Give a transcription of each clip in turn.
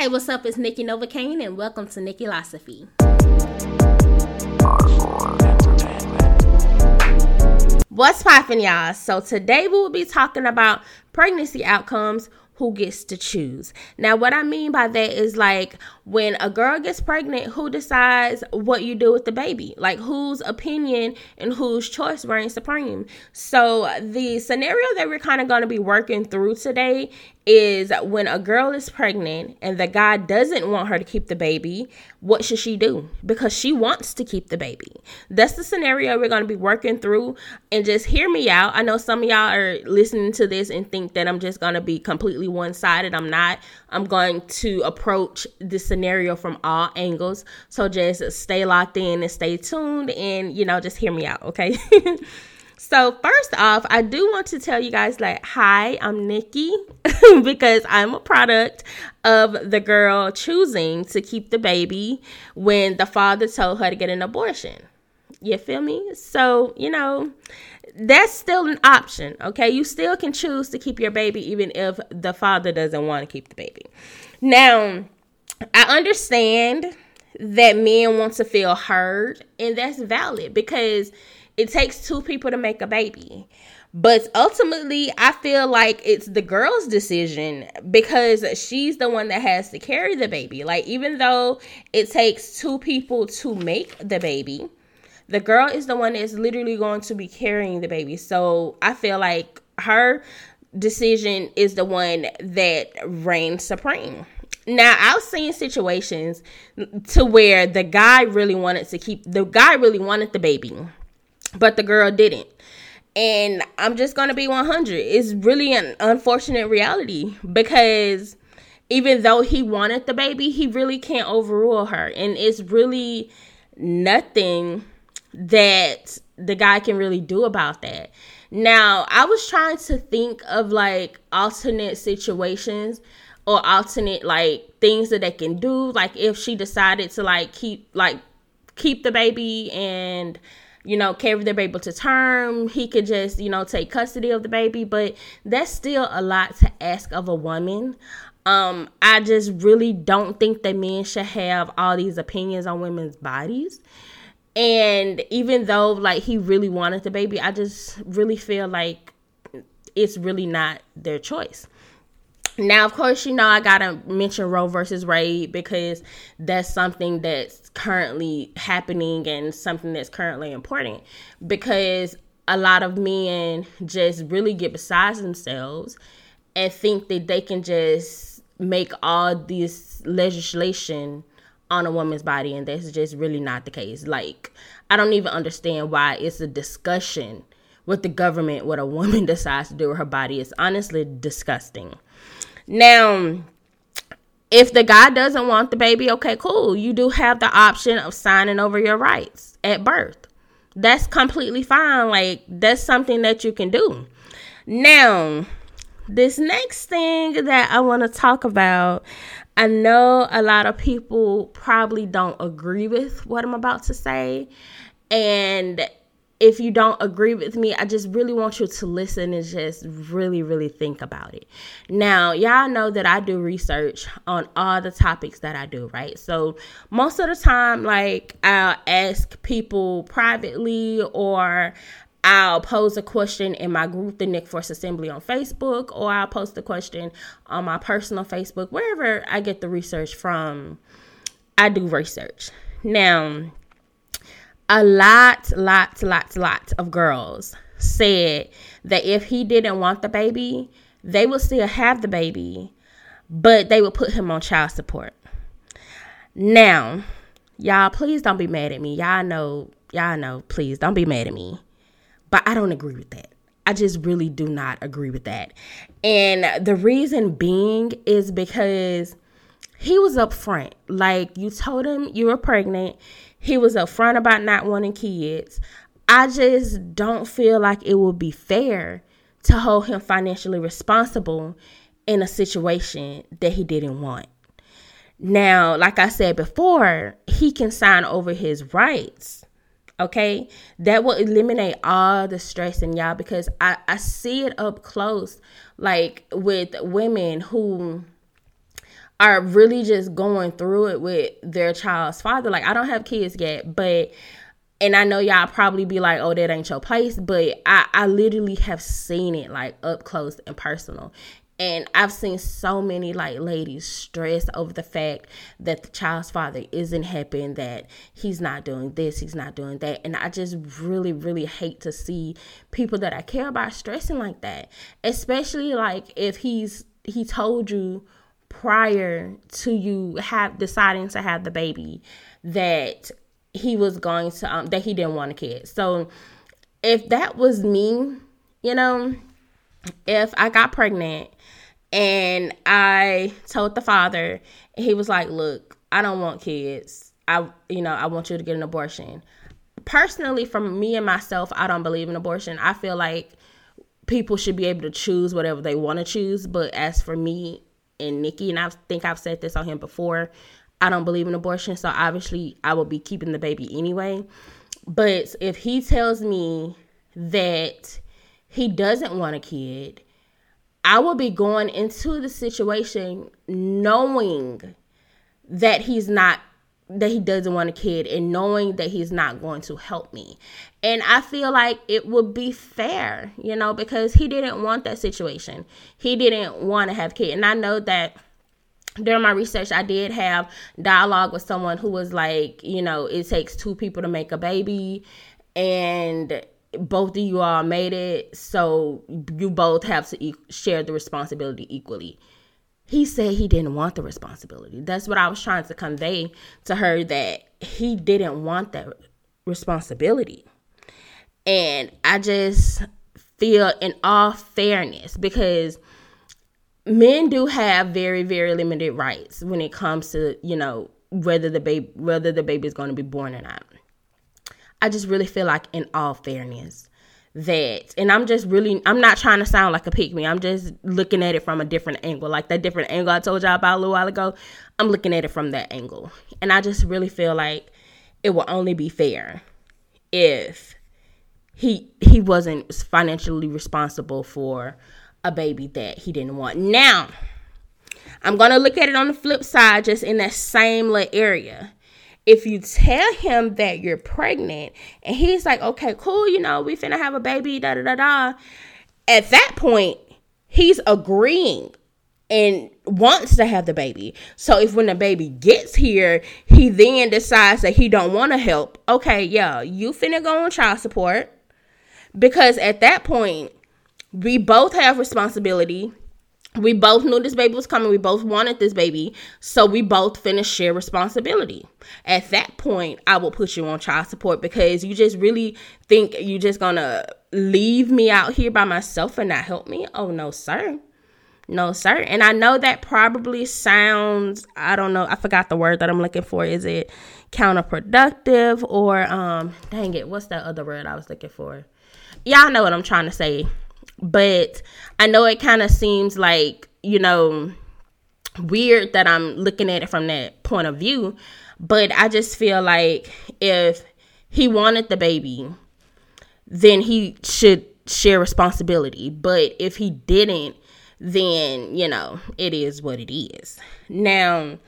Hey, what's up? It's Nikki Novokaine, and welcome to Nikkilosophy. What's poppin', y'all? So today we will be talking about pregnancy outcomes who gets to choose. Now, what I mean by that is like when a girl gets pregnant, who decides what you do with the baby? Like whose opinion and whose choice reigns supreme? So, the scenario that we're kind of going to be working through today is when a girl is pregnant and the guy doesn't want her to keep the baby, what should she do? Because she wants to keep the baby. That's the scenario we're going to be working through. And just hear me out. I know some of y'all are listening to this and think that I'm just going to be completely one sided. I'm not. I'm going to approach the scenario from all angles. So just stay locked in and stay tuned and, you know, just hear me out, okay? So, first off, I do want to tell you guys like, hi, I'm Nikki because I'm a product of the girl choosing to keep the baby when the father told her to get an abortion. You feel me? So, you know, that's still an option, okay? You still can choose to keep your baby even if the father doesn't want to keep the baby. Now, I understand that men want to feel heard, and that's valid because it takes two people to make a baby. But ultimately, I feel like it's the girl's decision because she's the one that has to carry the baby. Like, even though it takes two people to make the baby, the girl is the one that's literally going to be carrying the baby. So I feel like her decision is the one that reigns supreme. Now, I've seen situations to where the guy really wanted to keep the guy really wanted the baby but the girl didn't. And I'm just going to be 100. It's really an unfortunate reality because even though he wanted the baby, he really can't overrule her. And it's really nothing that the guy can really do about that. Now, I was trying to think of like alternate situations or alternate like things that they can do like if she decided to like keep like keep the baby and you know, carry the baby to term. He could just, you know, take custody of the baby, but that's still a lot to ask of a woman. Um, I just really don't think that men should have all these opinions on women's bodies. And even though like he really wanted the baby, I just really feel like it's really not their choice. Now, of course, you know, I gotta mention Roe versus Wade because that's something that's currently happening and something that's currently important because a lot of men just really get beside themselves and think that they can just make all this legislation on a woman's body and that's just really not the case. Like i don't even understand why it's a discussion with the government what a woman decides to do with her body. It's honestly disgusting now, if the guy doesn't want the baby, okay, cool. You do have the option of signing over your rights at birth. That's completely fine. Like, that's something that you can do. Now, this next thing that I want to talk about, I know a lot of people probably don't agree with what I'm about to say. And if you don't agree with me, I just really want you to listen and just really, really think about it. Now, y'all know that I do research on all the topics that I do, right? So, most of the time, like, I'll ask people privately or I'll pose a question in my group, the Nick Force Assembly on Facebook, or I'll post a question on my personal Facebook, wherever I get the research from. I do research. Now, a lot, lots, lots, lots of girls said that if he didn't want the baby, they would still have the baby, but they would put him on child support. Now, y'all, please don't be mad at me. Y'all know, y'all know, please don't be mad at me. But I don't agree with that. I just really do not agree with that. And the reason being is because he was upfront. Like you told him you were pregnant he was upfront about not wanting kids. I just don't feel like it would be fair to hold him financially responsible in a situation that he didn't want. Now, like I said before, he can sign over his rights. Okay, that will eliminate all the stress in y'all because I, I see it up close, like with women who are really just going through it with their child's father. Like I don't have kids yet, but and I know y'all probably be like, oh, that ain't your place, but I, I literally have seen it like up close and personal. And I've seen so many like ladies stress over the fact that the child's father isn't happy and that he's not doing this, he's not doing that. And I just really, really hate to see people that I care about stressing like that. Especially like if he's he told you prior to you have deciding to have the baby that he was going to um that he didn't want a kid. So if that was me, you know, if I got pregnant and I told the father, he was like, "Look, I don't want kids. I you know, I want you to get an abortion." Personally, from me and myself, I don't believe in abortion. I feel like people should be able to choose whatever they want to choose, but as for me and Nikki, and I think I've said this on him before, I don't believe in abortion, so obviously I will be keeping the baby anyway. But if he tells me that he doesn't want a kid, I will be going into the situation knowing that he's not that he doesn't want a kid and knowing that he's not going to help me. And I feel like it would be fair, you know, because he didn't want that situation. He didn't want to have kid. And I know that during my research, I did have dialogue with someone who was like, you know, it takes two people to make a baby, and both of you all made it, so you both have to e- share the responsibility equally. He said he didn't want the responsibility. That's what I was trying to convey to her that he didn't want that responsibility. And I just feel, in all fairness, because men do have very very limited rights when it comes to you know whether the baby whether the baby is going to be born or not i just really feel like in all fairness that and i'm just really i'm not trying to sound like a pick me i'm just looking at it from a different angle like that different angle i told y'all about a little while ago i'm looking at it from that angle and i just really feel like it will only be fair if he he wasn't financially responsible for a baby that he didn't want. Now, I'm to look at it on the flip side, just in that same little area. If you tell him that you're pregnant and he's like, okay, cool, you know, we finna have a baby, da da da da. At that point, he's agreeing and wants to have the baby. So if when the baby gets here, he then decides that he don't want to help. Okay, yeah, you finna go on child support because at that point we both have responsibility. We both knew this baby was coming. We both wanted this baby. So we both finished share responsibility. At that point, I will put you on child support because you just really think you're just gonna leave me out here by myself and not help me? Oh no, sir. No, sir. And I know that probably sounds, I don't know, I forgot the word that I'm looking for. Is it counterproductive or um dang it, what's that other word I was looking for? Y'all know what I'm trying to say but I know it kind of seems like, you know, weird that I'm looking at it from that point of view. But I just feel like if he wanted the baby, then he should share responsibility. But if he didn't, then, you know, it is what it is. Now,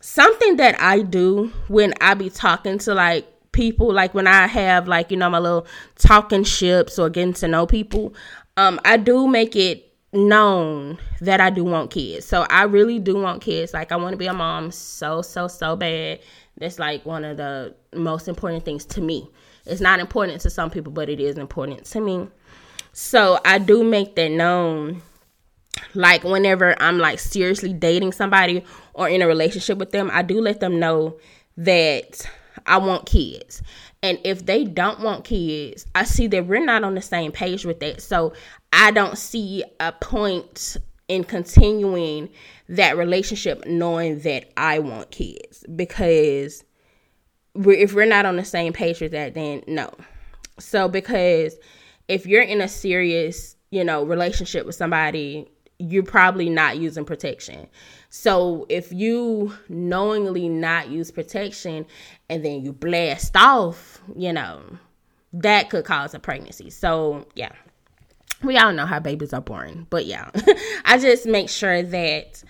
something that I do when I be talking to like people, like when I have like, you know, my little talking ships or getting to know people, um, I do make it known that I do want kids. So I really do want kids. Like I want to be a mom so so so bad. That's like one of the most important things to me. It's not important to some people, but it is important to me. So I do make that known like whenever I'm like seriously dating somebody or in a relationship with them, I do let them know that I want kids. And if they don't want kids, I see that we're not on the same page with that. So I don't see a point in continuing that relationship knowing that I want kids because we're, if we're not on the same page with that, then no. So because if you're in a serious, you know, relationship with somebody, you're probably not using protection. So if you knowingly not use protection and then you blast off, you know, that could cause a pregnancy. So, yeah. We all know how babies are born, but yeah. I just make sure that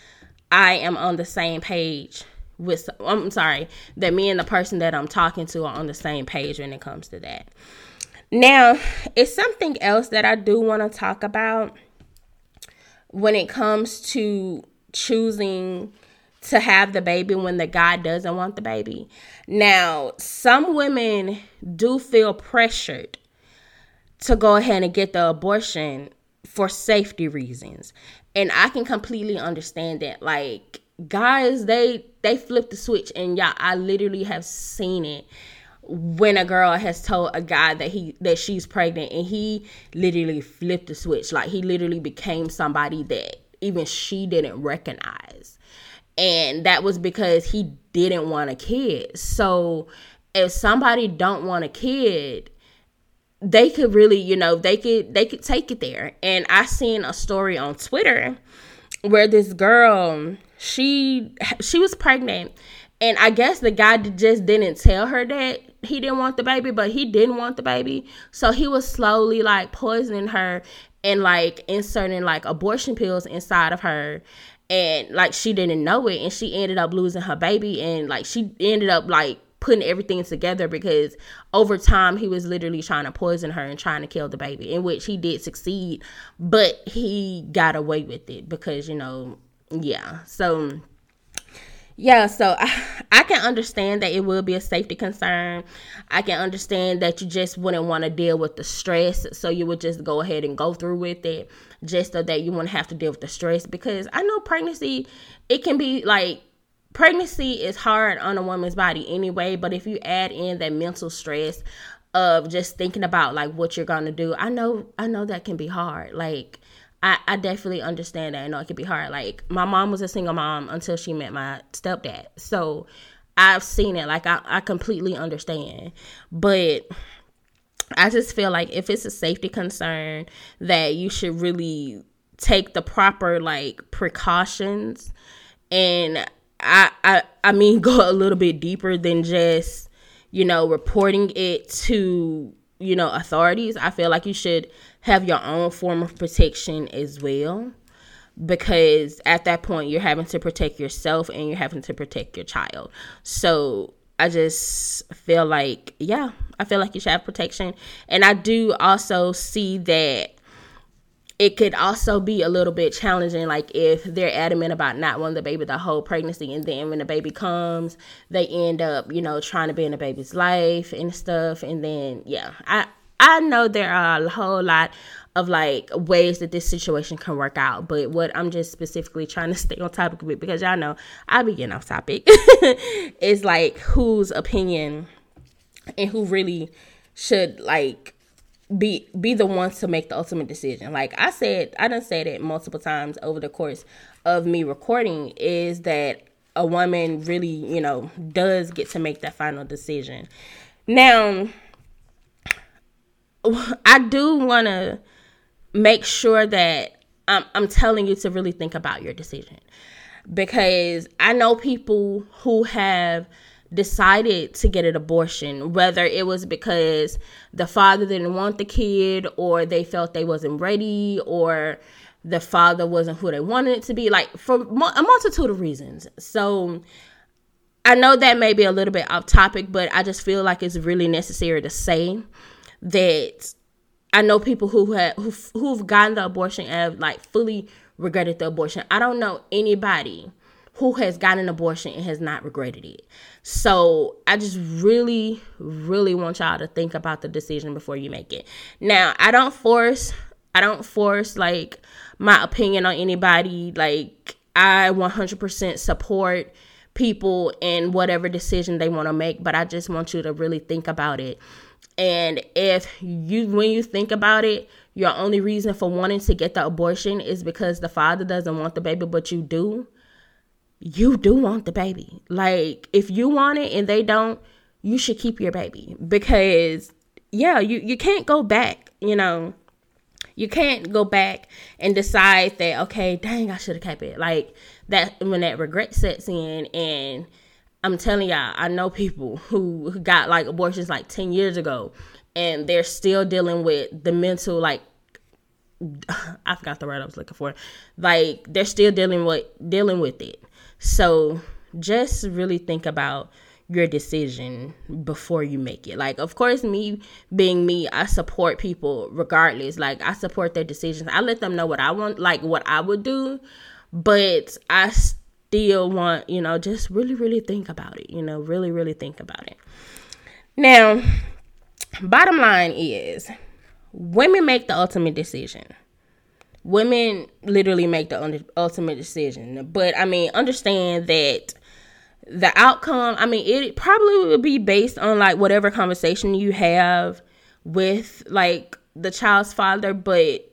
I am on the same page with I'm sorry, that me and the person that I'm talking to are on the same page when it comes to that. Now, it's something else that I do want to talk about when it comes to choosing to have the baby when the guy doesn't want the baby. Now, some women do feel pressured to go ahead and get the abortion for safety reasons. And I can completely understand that. Like guys, they they flip the switch and y'all I literally have seen it when a girl has told a guy that he that she's pregnant and he literally flipped the switch. Like he literally became somebody that even she didn't recognize. And that was because he didn't want a kid. So if somebody don't want a kid, they could really, you know, they could they could take it there. And I seen a story on Twitter where this girl, she she was pregnant and I guess the guy just didn't tell her that he didn't want the baby, but he didn't want the baby. So he was slowly like poisoning her and like inserting like abortion pills inside of her. And like she didn't know it. And she ended up losing her baby. And like she ended up like putting everything together because over time he was literally trying to poison her and trying to kill the baby, in which he did succeed, but he got away with it because, you know, yeah. So yeah, so I, I, can understand that it will be a safety concern. I can understand that you just wouldn't want to deal with the stress, so you would just go ahead and go through with it just so that you wouldn't have to deal with the stress because I know pregnancy it can be like pregnancy is hard on a woman's body anyway, but if you add in that mental stress of just thinking about like what you're gonna do, I know I know that can be hard. Like I, I definitely understand that. I know it can be hard. Like my mom was a single mom until she met my stepdad. So I've seen it. Like I, I completely understand. But I just feel like if it's a safety concern that you should really take the proper like precautions and I, I I mean go a little bit deeper than just you know reporting it to you know authorities. I feel like you should have your own form of protection as well because at that point you're having to protect yourself and you're having to protect your child. So I just feel like yeah, I feel like you should have protection and I do also see that it could also be a little bit challenging like if they're adamant about not wanting the baby the whole pregnancy and then when the baby comes they end up you know trying to be in the baby's life and stuff and then yeah i i know there are a whole lot of like ways that this situation can work out but what i'm just specifically trying to stay on topic it because y'all know i be getting off topic is like whose opinion and who really should like be be the ones to make the ultimate decision. Like I said, I done said it multiple times over the course of me recording is that a woman really, you know, does get to make that final decision. Now, I do want to make sure that I'm, I'm telling you to really think about your decision because I know people who have decided to get an abortion, whether it was because the father didn't want the kid or they felt they wasn't ready or the father wasn't who they wanted it to be, like for a multitude of reasons. So I know that may be a little bit off topic, but I just feel like it's really necessary to say that I know people who have who, who've gotten the abortion and have like fully regretted the abortion. I don't know anybody who has gotten an abortion and has not regretted it. So I just really, really want y'all to think about the decision before you make it. Now, I don't force, I don't force like my opinion on anybody. Like, I 100% support people in whatever decision they want to make, but I just want you to really think about it. And if you, when you think about it, your only reason for wanting to get the abortion is because the father doesn't want the baby, but you do you do want the baby. Like if you want it and they don't, you should keep your baby because yeah, you you can't go back, you know. You can't go back and decide that okay, dang, I should have kept it. Like that when that regret sets in and I'm telling y'all, I know people who, who got like abortions like 10 years ago and they're still dealing with the mental like I forgot the word I was looking for. Like they're still dealing with dealing with it. So just really think about your decision before you make it. Like, of course, me being me, I support people regardless. Like, I support their decisions. I let them know what I want, like what I would do, but I still want, you know, just really, really think about it. You know, really, really think about it. Now, bottom line is women make the ultimate decision. Women literally make the ultimate decision. But I mean, understand that the outcome, I mean, it probably would be based on like whatever conversation you have with like the child's father, but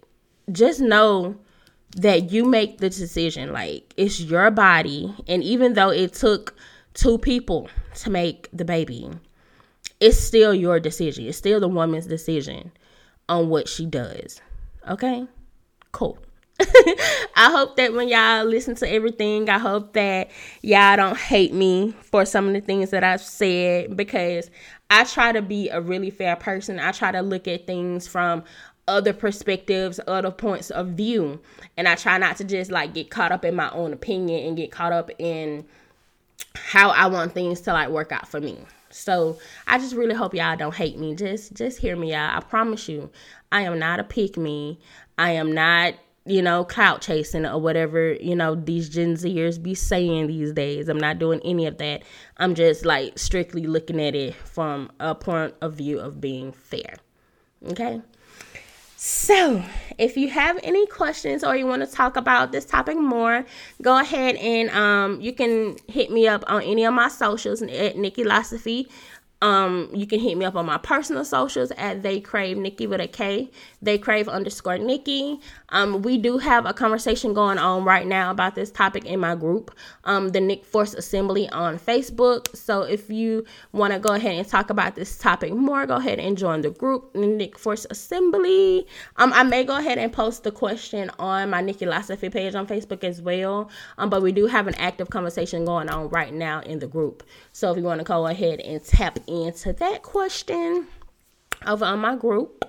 just know that you make the decision. Like it's your body, and even though it took two people to make the baby, it's still your decision. It's still the woman's decision on what she does. Okay? Cool. I hope that when y'all listen to everything, I hope that y'all don't hate me for some of the things that I've said because I try to be a really fair person. I try to look at things from other perspectives, other points of view. And I try not to just like get caught up in my own opinion and get caught up in how I want things to like work out for me. So I just really hope y'all don't hate me. Just just hear me out. I promise you, I am not a pick me. I am not you know, clout chasing or whatever, you know, these Gen Zers be saying these days. I'm not doing any of that. I'm just like strictly looking at it from a point of view of being fair. Okay? So, if you have any questions or you want to talk about this topic more, go ahead and um, you can hit me up on any of my socials at Nikkilosophy um, you can hit me up on my personal socials at they Krave Nikki with a K, they Krave underscore Nikki. Um, we do have a conversation going on right now about this topic in my group, um, the Nick Force Assembly on Facebook. So if you want to go ahead and talk about this topic more, go ahead and join the group, the Nick Force Assembly. Um, I may go ahead and post the question on my Nikkilosophy page on Facebook as well. Um, but we do have an active conversation going on right now in the group. So if you want to go ahead and tap into that question over on um, my group.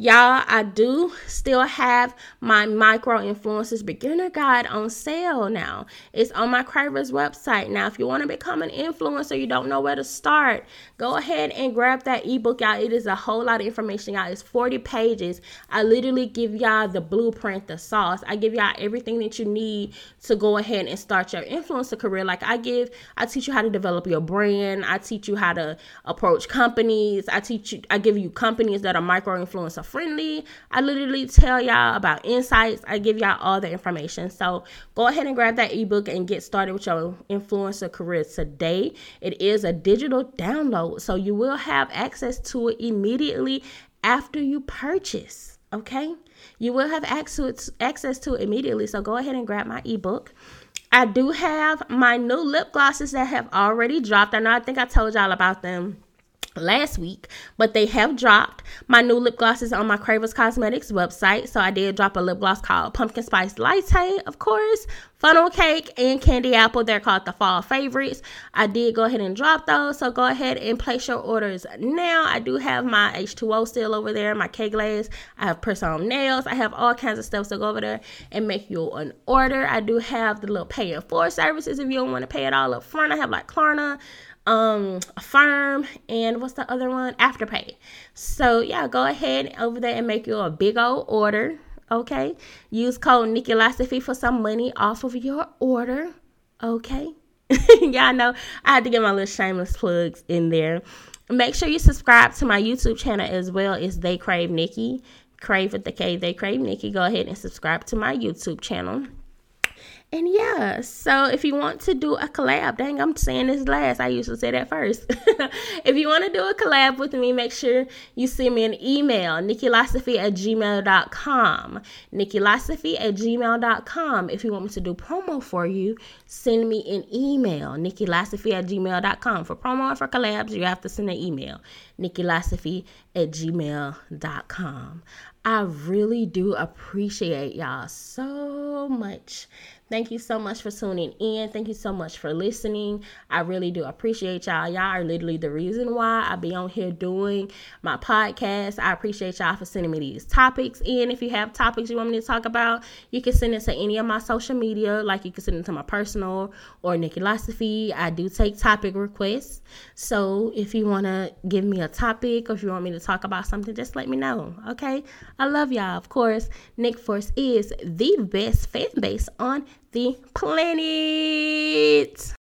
Y'all, I do still have my micro influencers beginner guide on sale now. It's on my Kraverz website. Now, if you want to become an influencer, you don't know where to start, go ahead and grab that ebook, y'all. It is a whole lot of information, y'all. It's 40 pages. I literally give y'all the blueprint, the sauce. I give y'all everything that you need to go ahead and start your influencer career. Like I give, I teach you how to develop your brand. I teach you how to approach companies. I teach you, I give you companies that are micro influencer friendly. I literally tell y'all about insights. I give y'all all the information. So go ahead and grab that ebook and get started with your influencer career today. It is a digital download, so you will have access to it immediately after you purchase. Okay, you will have access access to it immediately. So go ahead and grab my ebook. I do have my new lip glosses that have already dropped. I know I think I told y'all about them last week, but they have dropped. My new lip gloss is on my Kraverz Kosmeticz website. So I did drop a lip gloss called Pumpkin Spice Latte, of course, Funnel Cake, and Candy Apple. They're called the Fall Favorites. I did go ahead and drop those. So go ahead and place your orders now. I do have my H2O still over there, my K Glaze. I have press on nails. I have all kinds of stuff. So go over there and make you an order. I do have the little pay in four services if you don't want to pay it all up front. I have like Klarna um Affirm and what's the other one? Afterpay. So yeah go ahead over there and make you a big old order okay? Use code Nikki for some money off of your order okay? Y'all know I had to get my little shameless plugs in there. Make sure you subscribe to my YouTube channel as well. It's They Krave Nikki Krave with the K They Krave Nikki. Go ahead and subscribe to my YouTube channel and yeah, so if you want to do a collab, dang, I'm saying this last. I used to say that first. if you want to do a collab with me, make sure you send me an email, nikkilosophy at gmail.com. nikkilosophy at gmail.com. If you want me to do promo for you, send me an email, nikkilosophy at gmail.com. For promo and for collabs, you have to send an email, nikkilosophy at gmail.com. I really do appreciate y'all so much Thank you so much for tuning in. Thank you so much for listening. I really do appreciate y'all. Y'all are literally the reason why I be on here doing my podcast. I appreciate y'all for sending me these topics. And if you have topics you want me to talk about, you can send it to any of my social media. Like you can send it to my personal or Nikki. I do take topic requests. So if you want to give me topic or if you want me to talk about something, just let me know. Okay. I love y'all. Of course, Nick Force is the best fan base on the planet.